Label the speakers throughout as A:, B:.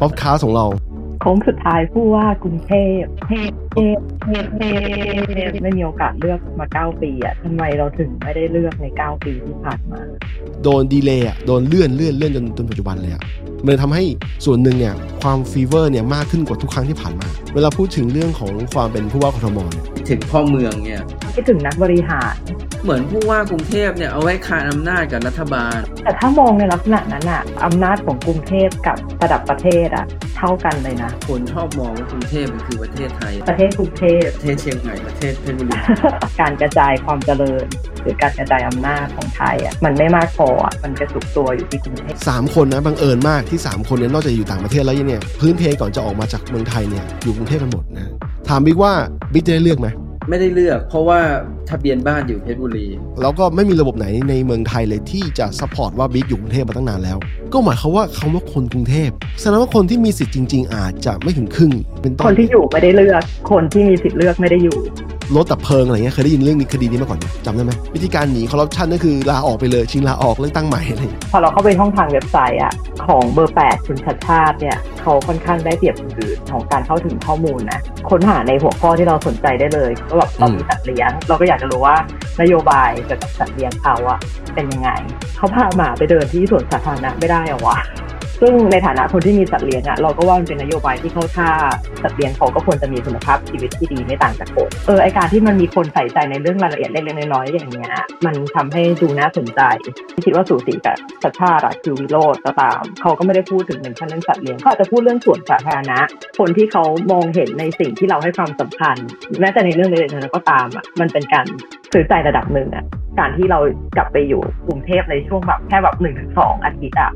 A: POPcast ของเรา
B: โค้งสุดท้ายผู้ว่ากรุงเทพเทพ เทพเทพเทพไม่มีโอกาสเลือกมาเก้าปีอะทำไมเราถึงไม่ได้เลือกในเก้าปีที่ผ่านมา
A: โดน delay อะโดนเลื่อนเลื่อนเลื่อนจนจนปัจจุบันเลยอะมันทำให้ส่วนหนึ่งเนี่ยความ fever เนี่ยมากขึ้นกว่าทุกครั้งที่ผ่านมา เวลาพูดถึงเรื่องของความเป็นผู้ว่ากทมเนี่ย
C: ถึงพ่อเมืองเนี่ย
B: คิดถึงนักบริหาร
C: เหมือนผู้ว่ากรุงเทพเนี่ยเอาไว้คานอำนาจกับรัฐบาล
B: แต่ถ้ามองในลักษณะนั้นอะอำนาจของกรุงเทพกับระดับประเทศอะเท่ากันเลยนะ
C: คนชอบมองว่ากรุงเทพมันคือประเทศไทย
B: ประเทศกรุงเทพ
C: ประเทศเชียงใหม่ประเทศเพชรบุรี
B: การกระจายความเจริญ หรือการกระจายอำนาจของไทยอะมันไม่มากพออะมันกระสุกตัวอยู่ที่กรุงเทพ
A: สามคนนะบังเอิญมากที่ 3 คนเนี่ยนอกจากอยู่ต่างประเทศแล้วเนี่ยพื้นเพก่อนจะออกมาจากเมืองไทยเนี่ยอยู่กรุงเทพกันหมดนะถามบิ๊กว่าบิ๊กจะได้เลือกไหม
C: ไม่ได้เลือก เพราะว่าทะเบียนบ้านอยู่เพชรบุรี
A: แล้วก็ไม่มีระบบไหนในเมืองไทยเลยที่จะ support ว่าบิ๊กอยู่กรุงเทพมาตั้งนานแล้ว ก็หมายความว่าเขาว่าคนกรุงเทพแสดงว่าคนที่มีสิทธิ์จริง ๆ อาจจะไม่ถึงครึ่ง
B: เป็นคนที่อยู่ไม่ได้เลือก คนที่มีสิทธิ์เลือกไม่ได้อยู่
A: รถดับเพลิงอะไรเงี้ยเคยได้ยินเรื่องนี้คดีนี้มาก่อนจำได้ไหมวิธีการหนีคอร์รัปชันก็คือลาออกไปเลยชิงลาออกเลือกตั้งใหม่อะไร
B: พอเราเข้าไปช่องทางเว็บไซต์อะของเบอร์แปดคุณชัชชาติเนี่ยเขาค่อนข้างได้เปรียบคนอื่นของการเข้าถึงข้อมูลนะค้นหาในหัวข้อที่เราสนใจได้เลยก็แบบเรามีสัตว์เลี้ยงเราก็อยากจะรู้ว่านโยบายเกี่ยวกับสัตว์เลี้ยงเขาอะเป็นยังไงเขาพาหมาไปเดินที่สวนสาธารณะไม่ได้เหรอวะ ซึ่งในฐานะคนที่มีสัตว์เลี้ยงอะเราก็ว่ามันเป็นนโยบายที่เข้าท่าสัตว์เลี้ยงเขาก็ควรจะมีคุณภาพชีวิตที่ดีไม่ต่างจากคนเออไอการที่มันมีคนใส่ใจในเรื่องรายละเอียดเล็กๆน้อยๆอย่างเงี้ยมันทำให้ดูน่าสนใจคิดว่าสูสีกับสัตว์ชาติอะคือวิโรดก็ตาม เขาก็ไม่ได้พูดถึงเหมือนเรื่องสัตว์เลี้ยงเขาอาจจะพูดเรื่องส่วนสาธารณะ คนที่เขามองเห็นในสิ่งที่เราให้ความสำคัญ แม้แต่ในเรื่องเล็กๆน้อยๆก็ตามอะมันเป็นการสื่อใจระดับหนึ่งอะการที่เรากลับไปอยู่กรุงเทพในช่วงแบบแค่แบบหนึ่งถึงสองอาทิตย์อะ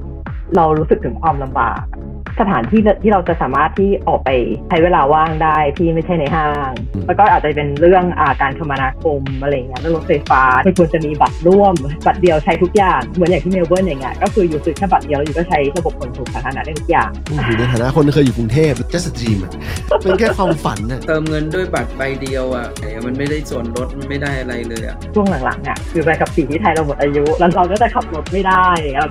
B: เรารู้สึกถึงความลำบาก สถานที่ที่เราจะสามารถที่ออกไปใช้เวลาว่างได้ที่ไม่ใช่ในห้าง แล้วก็อาจจะเป็นเรื่องอาการคมนาคมอะไรเงี้ยรถไฟฟ้าไม่ควรจะมีบัตรร่วม บัตรเดียวใช้ทุกอย่าง เหมือนอย่างที่เมลเบิร์นอย่างเงี้ยก็คืออยู่ซื้อแค่บัตรเดียวแล้วอยู่ก็ใช้ระบบขนส่งสาธารณะได้ทุกอย่าง
A: อยู่ในฐานะคนเคยอยู่กรุงเทพจะสตรีมเป็นแค่ความฝัน
C: น่ะเติมเงินด้วยบัตรใบเดียวอะมันไม่ได้ส่วนลดมันไม่ได้อะไรเลยอะ
B: ช่วงหลังๆอะคือไปกับสีที่ไทยเราหมดอายุแล้วเราก็จะขับรถไม่ได้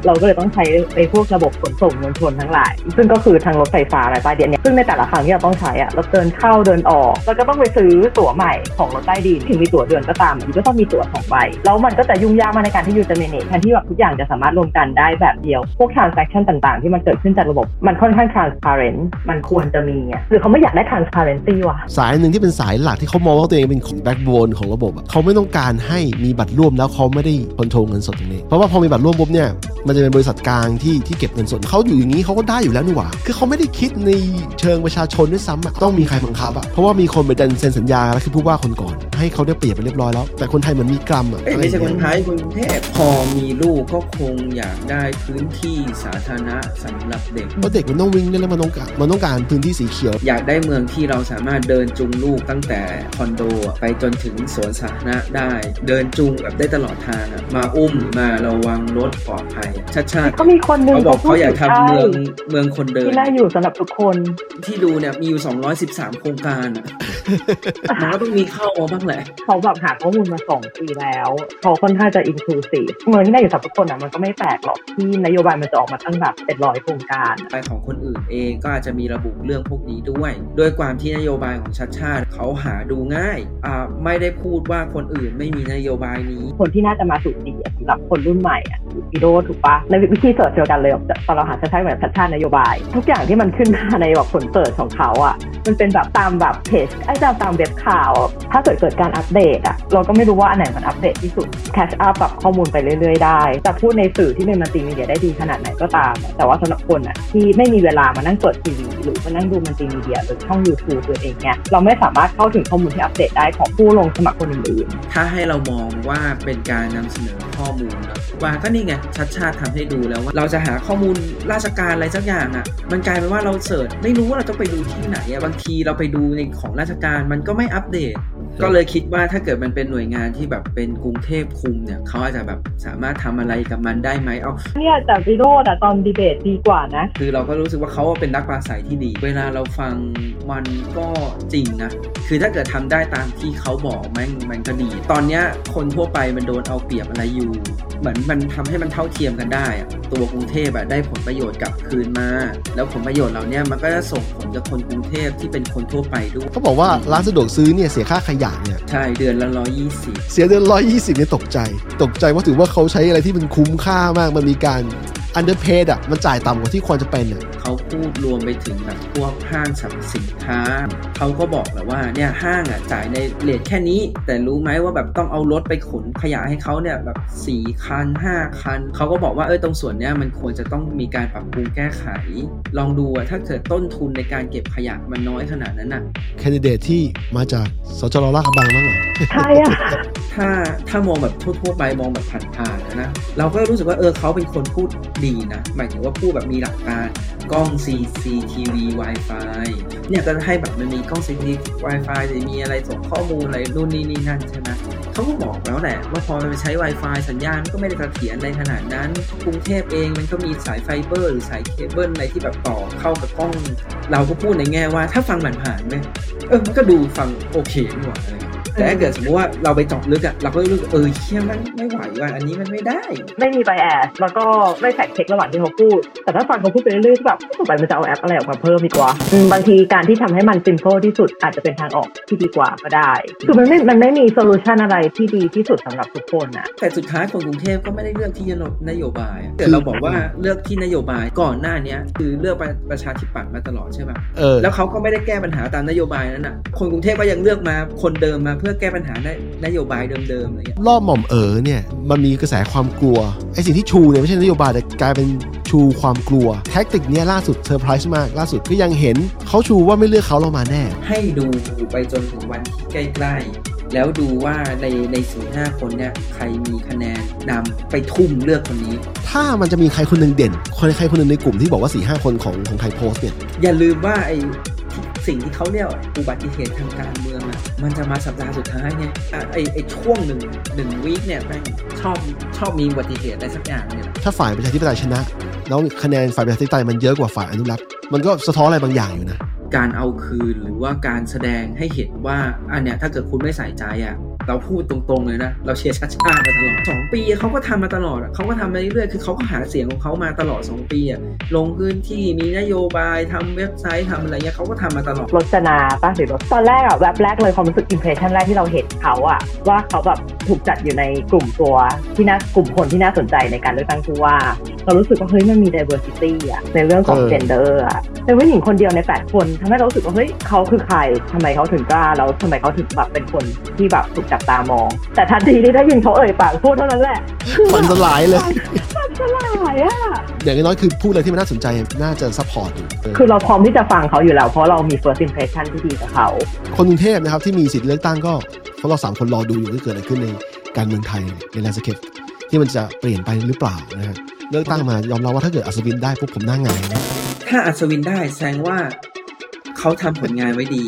B: เราก็เลยต้องใช้ไอ้พวกระบบขนส่งมวลชนทั้งหลาย ซึ่งก็คือทางรถไฟฟ้าอะไรใต้ดินเนี่ยซึ่งในแต่ละครั้งที่เราต้องใช้อะเราเดินเข้าเดินออกเราก็ต้องไปซื้อตั๋วใหม่ของรถใต้ดินถึงมีตั๋วเดือนก็ตามมันก็ต้องมีตั๋วสองใบแล้วมันก็จะยุ่งยากมากในการที่ you จะ manage แทนที่แบบทุกอย่างจะสามารถรวมกันได้แบบเดียว พวก transaction ต่างๆ ที่มันเกิดขึ้นจากระบบ มันค่อนข้าง transparent มันควรจะมีอะหรือเขาไม่อยากได้ transparency วะ
A: สายหนึ่งที่เป็นสายหลักที่เขามองว่าตัวเองเป็นของ backbone ของระบบอะเขาไม่ต้องการให้มีบัตรร่วมแล้วเขาไม่ได้คอนโทรลเงินสดตรงนี้เพราะว่าพอมีบัตรร่วมปุ๊บเนี่ย มันจะเป็นบริษัทกลางที่ที่เก็บเงินสดเขาอยู่อย่างนี้เขาก็ได้อยู่แล้วนี่หว่า คือเขาไม่ได้คิดในเชิงประชาชนด้วยซ้ำต้องมีใครบังคับอะเพราะว่ามีคนไปดันเซ็นสัญญาแล้วคือผู้ว่าคนก่อน ให้เขาได้เปรียบไปเรียบร้อยแล้ว แต่คนไทยเหมือนมีกรรมอะ
C: ไม่ใช่คนไทยคนเทพพอมีลูกก็คงอยากได้พื้นที่สาธารณะสำหรับเด็ก
A: เพราะเด็กมันต้องวิ่งได้แล้วมันต้องการมันต้องการพื้นที่สีเขียว
C: อยากได้เมืองที่เราสามารถเดินจูงลูกตั้งแต่คอนโดไปจนถึงสวนสาธารณะได้ เดินจูงแบบได้ตลอดทางมาอุ้มมาระวังรถปลอดภัยชัดชาติ
B: เขามีคนนึง
C: เขาบอกเขาอยากทำเมืองเมืองคนเดิน
B: ที่น่าอยู่สำหรับทุกคน
C: ที่ดูเนี่ยมีอยู่213โครงการอะมันก็ต้องมีเข้ามาบ้างแหละ
B: เขาแบบหาข้อมูลมาสองปีแล้วเขาค่อนข้างจะอินคลูซีฟเมืองที่ได้อยู่สำหรับทุกคนอะมันก็ไม่แปลกหรอกที่นโยบายมันจะออกมาตั้งแบบเป็นร้อยโครงการ
C: ไปของคนอื่นเองก็อาจจะมีระบุเรื่องพวกนี้ด้วย ด้วยความที่นโยบายของชัดชาติเขาหาดูง่ายอ่าไม่ได้พูดว่าคนอื่นไม่มีนโยบายนี้
B: คนที่น่าจะมาสุดดีสำหรับคนรุ่นใหม่อะพีโดถูกปะในวิธีเสิร์ชเดียวกันเลยตอนเราหาชัดชาติแบบชัดชาตินโยบาย ทุกอย่างที่มันขึ้นมาในแบบผลเสิร์ชของเขาอะมันเป็นแบบตามแบบเพจไอ้ตามตามเว็บข่าว ถ้าเกิดเกิดการอัปเดตอะเราก็ไม่รู้ว่าอันไหนมันอัปเดตที่สุด catch up แบบข้อมูลไปเรื่อยๆได้จะพูดในสื่อที่เป็นมัลติมีเดียได้ดีขนาดไหนก็ตาม แต่ว่าสำหรับคนอะที่ไม่มีเวลามานั่งเปิดทีวีหรือมานั่งดูมัลติมีเดียหรือช่อง YouTube ตัวเองเนี่ยเราไม่สามารถเข้าถึงข้อมูลที่อัปเดตได้ของผู้ลงสมัครคนอื่น
C: ๆถ้าให้เรามองว่าเป็นการนำเสนอข้อมูลนะว่าก็นี่ไงชัชชาติทำให้ดูแล้วว่าเราจะหาข้อมูลราชการอะไรสักอย่างอะ มันกลายเป็นว่าเรา search ไม่รู้ว่าเราต้องไปดูที่ไหนอะบางทีเราไปดูในของราชการมันก็ไม่อัปเดต ก็เลยคิดว่าถ้าเกิดมันเป็นหน่วยงานที่แบบเป็นกรุงเทพคุมเนี่ยเขาอาจจะแบบสามารถทำอะไรกับมันได้ไหมเอา
B: เนี่ยแต่วิโรดอะตอนดีเบตดีกว่านะ
C: คือเราก็รู้สึกว่าเขาเป็นนักปราศัยที่ดี เวลาเราฟังมันก็จริงนะ คือถ้าเกิดทำได้ตามที่เขาบอกมันมันก็ดี ตอนเนี้ยคนทั่วไปมันโดนเอาเปรียบอะไรอยู่ เหมือนมันทำให้มันเท่าเทียมกันได้ ตัวกรุงเทพอะได้ผลประโยชน์กลับคืนมา แล้วผลประโยชน์เหล่านี้มันก็จะส่งผลกับคนกรุงเทพที่เป็นคนทั่วไปด้วย
A: เขาบอกว่าร้านสะดวกซื้อเนี่ยเสียค่าขยะเนี่ย
C: ใช่เดือนละร้อยี่สิบ
A: เสียเดือนร้อยยี่สิบเนี่ยตกใจ ตกใจว่าถือว่าเขาใช้อะไรที่มันคุ้มค่ามากมันมีการ underpaid อะมันจ่ายต่ำกว่าที่ควรจะเป็นอะ
C: เขาพูดรวมไปถึงแบบพวกห้างสรรพสินค้าเขาก็บอกแหละว่าเนี่ยห้างอะจ่ายในเลทแค่นี้ แต่รู้ไหมว่าแบบต้องเอารถไปขนขยะให้เขาเนี่ยแบบสี่คันห้าคันเขาก็บอกว่าเออตรงส่วนเนี้ยมันควรจะต้องมีการปรับปรุงแก้ไข ลองดูอะถ้าเกิดต้นทุนในการเก็บขยะมันน้อยขนาดนั้นอะ
A: แคนดิเดตที่มาจากสจรลาดกระบังบ้างเหรอ
B: ใช่อะ
C: ถ้าถ้ามองแบบทั่วๆไปมองแบบผ่านๆนะเราก็รู้สึกว่าเออเขาเป็นคนพูดดีนะ หมายถึงว่าพูดแบบมีหลักการกล้อง CCTV Wi-Fi เนี่ยก็ให้แบบมันมีกล้อง CCTV Wi-Fi จะมีอะไรส่งข้อมูลอะไรนู่นนี่นี่นั่นใช่ไหม เขาก็บอกแล้วแหละว่าพอมันไปใช้ Wi-Fi สัญญาณก็ไม่ได้เสถียรในขนาดนั้นกรุงเทพเองมันก็มีสายไฟเบอร์ หรือสายเคเบิลอะไรที่แบบต่อเข้ากับกล้อง เราก็พูดในแง่ว่าถ้าฟังผ่านๆเนี่ยเออมันก็ดูฟังโอเคนี่หว่าอะไรแต่ถ้าเกิดสมมติว่าเราไปเจาะลึกอะเราก็รู้สึกเออเชี่ยมันไม่ไหวว่าอันนี้มันไม่ได้
B: ไม่มี bias แล้วก็ไม่ fact check ระหว่างที่เขาพูด แต่ถ้าฟังเขาพูดไปเรื่อยๆแบบต่อไปมันจะเอาแอปอะไรออกมาเพิ่มอีกวะอืมบางทีการที่ทำให้มัน simple ที่สุดอาจจะเป็นทางออกที่ดีกว่าก็ได้ คือมันไม่มันไม่มี solution อะไรที่ดีที่สุดสำหรับทุกคนอะ
C: แต่สุดท้ายคนกรุงเทพก็ไม่ได้เลือกที่นโยบายแต่เราบอกว่าเลือกที่นโยบายก่อนหน้าเนี้ยคือเลือกประชาธิปัตย์มาตลอดใช่ไหม
A: เออ
C: แล้วเขาก็ไม่ได้แก้ปัญหาตามนโยบายนั้นอะคนกรุงเทพก็ยังเลือกมาคนเดิมมาเพื่อแก้ปัญหาในนโยบายเดิมๆอะไรเงี้ย
A: รอบหม่อมเอ๋อเนี่ยมันมีกระแสความกลัวไอ้สิ่งที่ชูเนี่ยไม่ใช่นโยบายแต่กลายเป็นชูความกลัว tactic เนี้ยล่าสุดเซอร์ไพรส์มากล่าสุดก็ยังเห็นเขาชูว่าไม่เลือกเขาเรามาแน่
C: ให้ดูไปจนถึงวันที่ใกล้ๆ แล้วดูว่าในในสี่ห้าคนเนี่ยใครมีคะแนนนำไปทุ่มเลือกคนนี้
A: ถ้ามันจะมีใครคนหนึ่งเด่นคนใครคนหนึ่งในกลุ่มที่บอกว่า4ี่ห้าคนของของไทยโพสต์เนี่ย
C: อย่าลืมว่าไอสิ่งที่เขาเรียกอุบัติเหตุทางการเมืองอะมันจะมาสัปดาห์สุดท้ายไงอะไอไอช่วงหนึ่งหนึ่งวีคเนี่ยแม่งชอบชอบมีอุบัติเหตุอะไรสักอย่างเนี่ย
A: ถ้าฝ่ายประชาธิปไตยชนะ แล้วคะแนนฝ่ายประชาธิปไตยมันเยอะกว่าฝ่ายอนุรักษ์มันก็สะท้อนอะไรบางอย่างอยู่นะ
C: การเอาคืนหรือว่าการแสดงให้เห็นว่าอันเนี้ยถ้าเกิดคุณไม่ใส่ใจอะ เราพูดตรงๆเลยนะ เราเชียร์ชาติชาติมาตลอด 2 ปีเขาก็ทำมาตลอดอะเขาก็ทำมาเรื่อยๆคือเขาก็หาเสียงของเขามาตลอด 2 ปีอะลงพื้นที่มีนโยบายทำเว็บไซต์ทำอะไรเงี้ยเขาก็ทำมาตลอด
B: รจนาป่ะหรือรถตอนแรกอะแวบแรกเลยความรู้สึกอิมเพรสชันแรกที่เราเห็นเขาอะว่าเขาแบบถูกจัดอยู่ในกลุ่มตัวที่น่ากลุ่มคนที่น่าสนใจในการเลือกตั้งผู้ว่า เรารู้สึกว่าเฮ้ยมันมี diversity อะในเรื่องของ
A: เออ
B: gender อะเป็นผู้หญิงคนเดียวในแปดคนทำให้เรารู้สึกว่าเฮ้ยเขาคือใครทำไมเขาถึงกล้าแล้วทำไมเขาถึงแบบเป็นคนที่แบบถูกจับตามอง แต่ทันทีที่ได้ยินเขาเอ่ยปากพูดเท่านั้นแหละ
A: ฝันสลายเลย
B: มันสลายอะ
A: อย่างน้อยคือพูดอะไรที่มันน่าสนใจน่าจะ support อยู่เออ
B: คือเราพร้อมที่จะฟังเขาอยู่แล้ว เพราะเรามี first impression ที่ดีกับเขา
A: คนกรุงเทพนะครับที่มีสิทธิ์เลือกตั้งก็พวกเราสามคนรอดูอยู่ว่าเกิดอะไรขึ้นในการเมืองไทยใน landscape ที่มันจะเปลี่ยนไปหรือเปล่านะฮะเลือกตั้งมายอมรับว่าถ้าเกิดอัศวินได้ปุ๊บผมหน้าหงายนะ
C: ถ้าอัศวินได้แสดงว่าเขาทำผลงานไว้ดี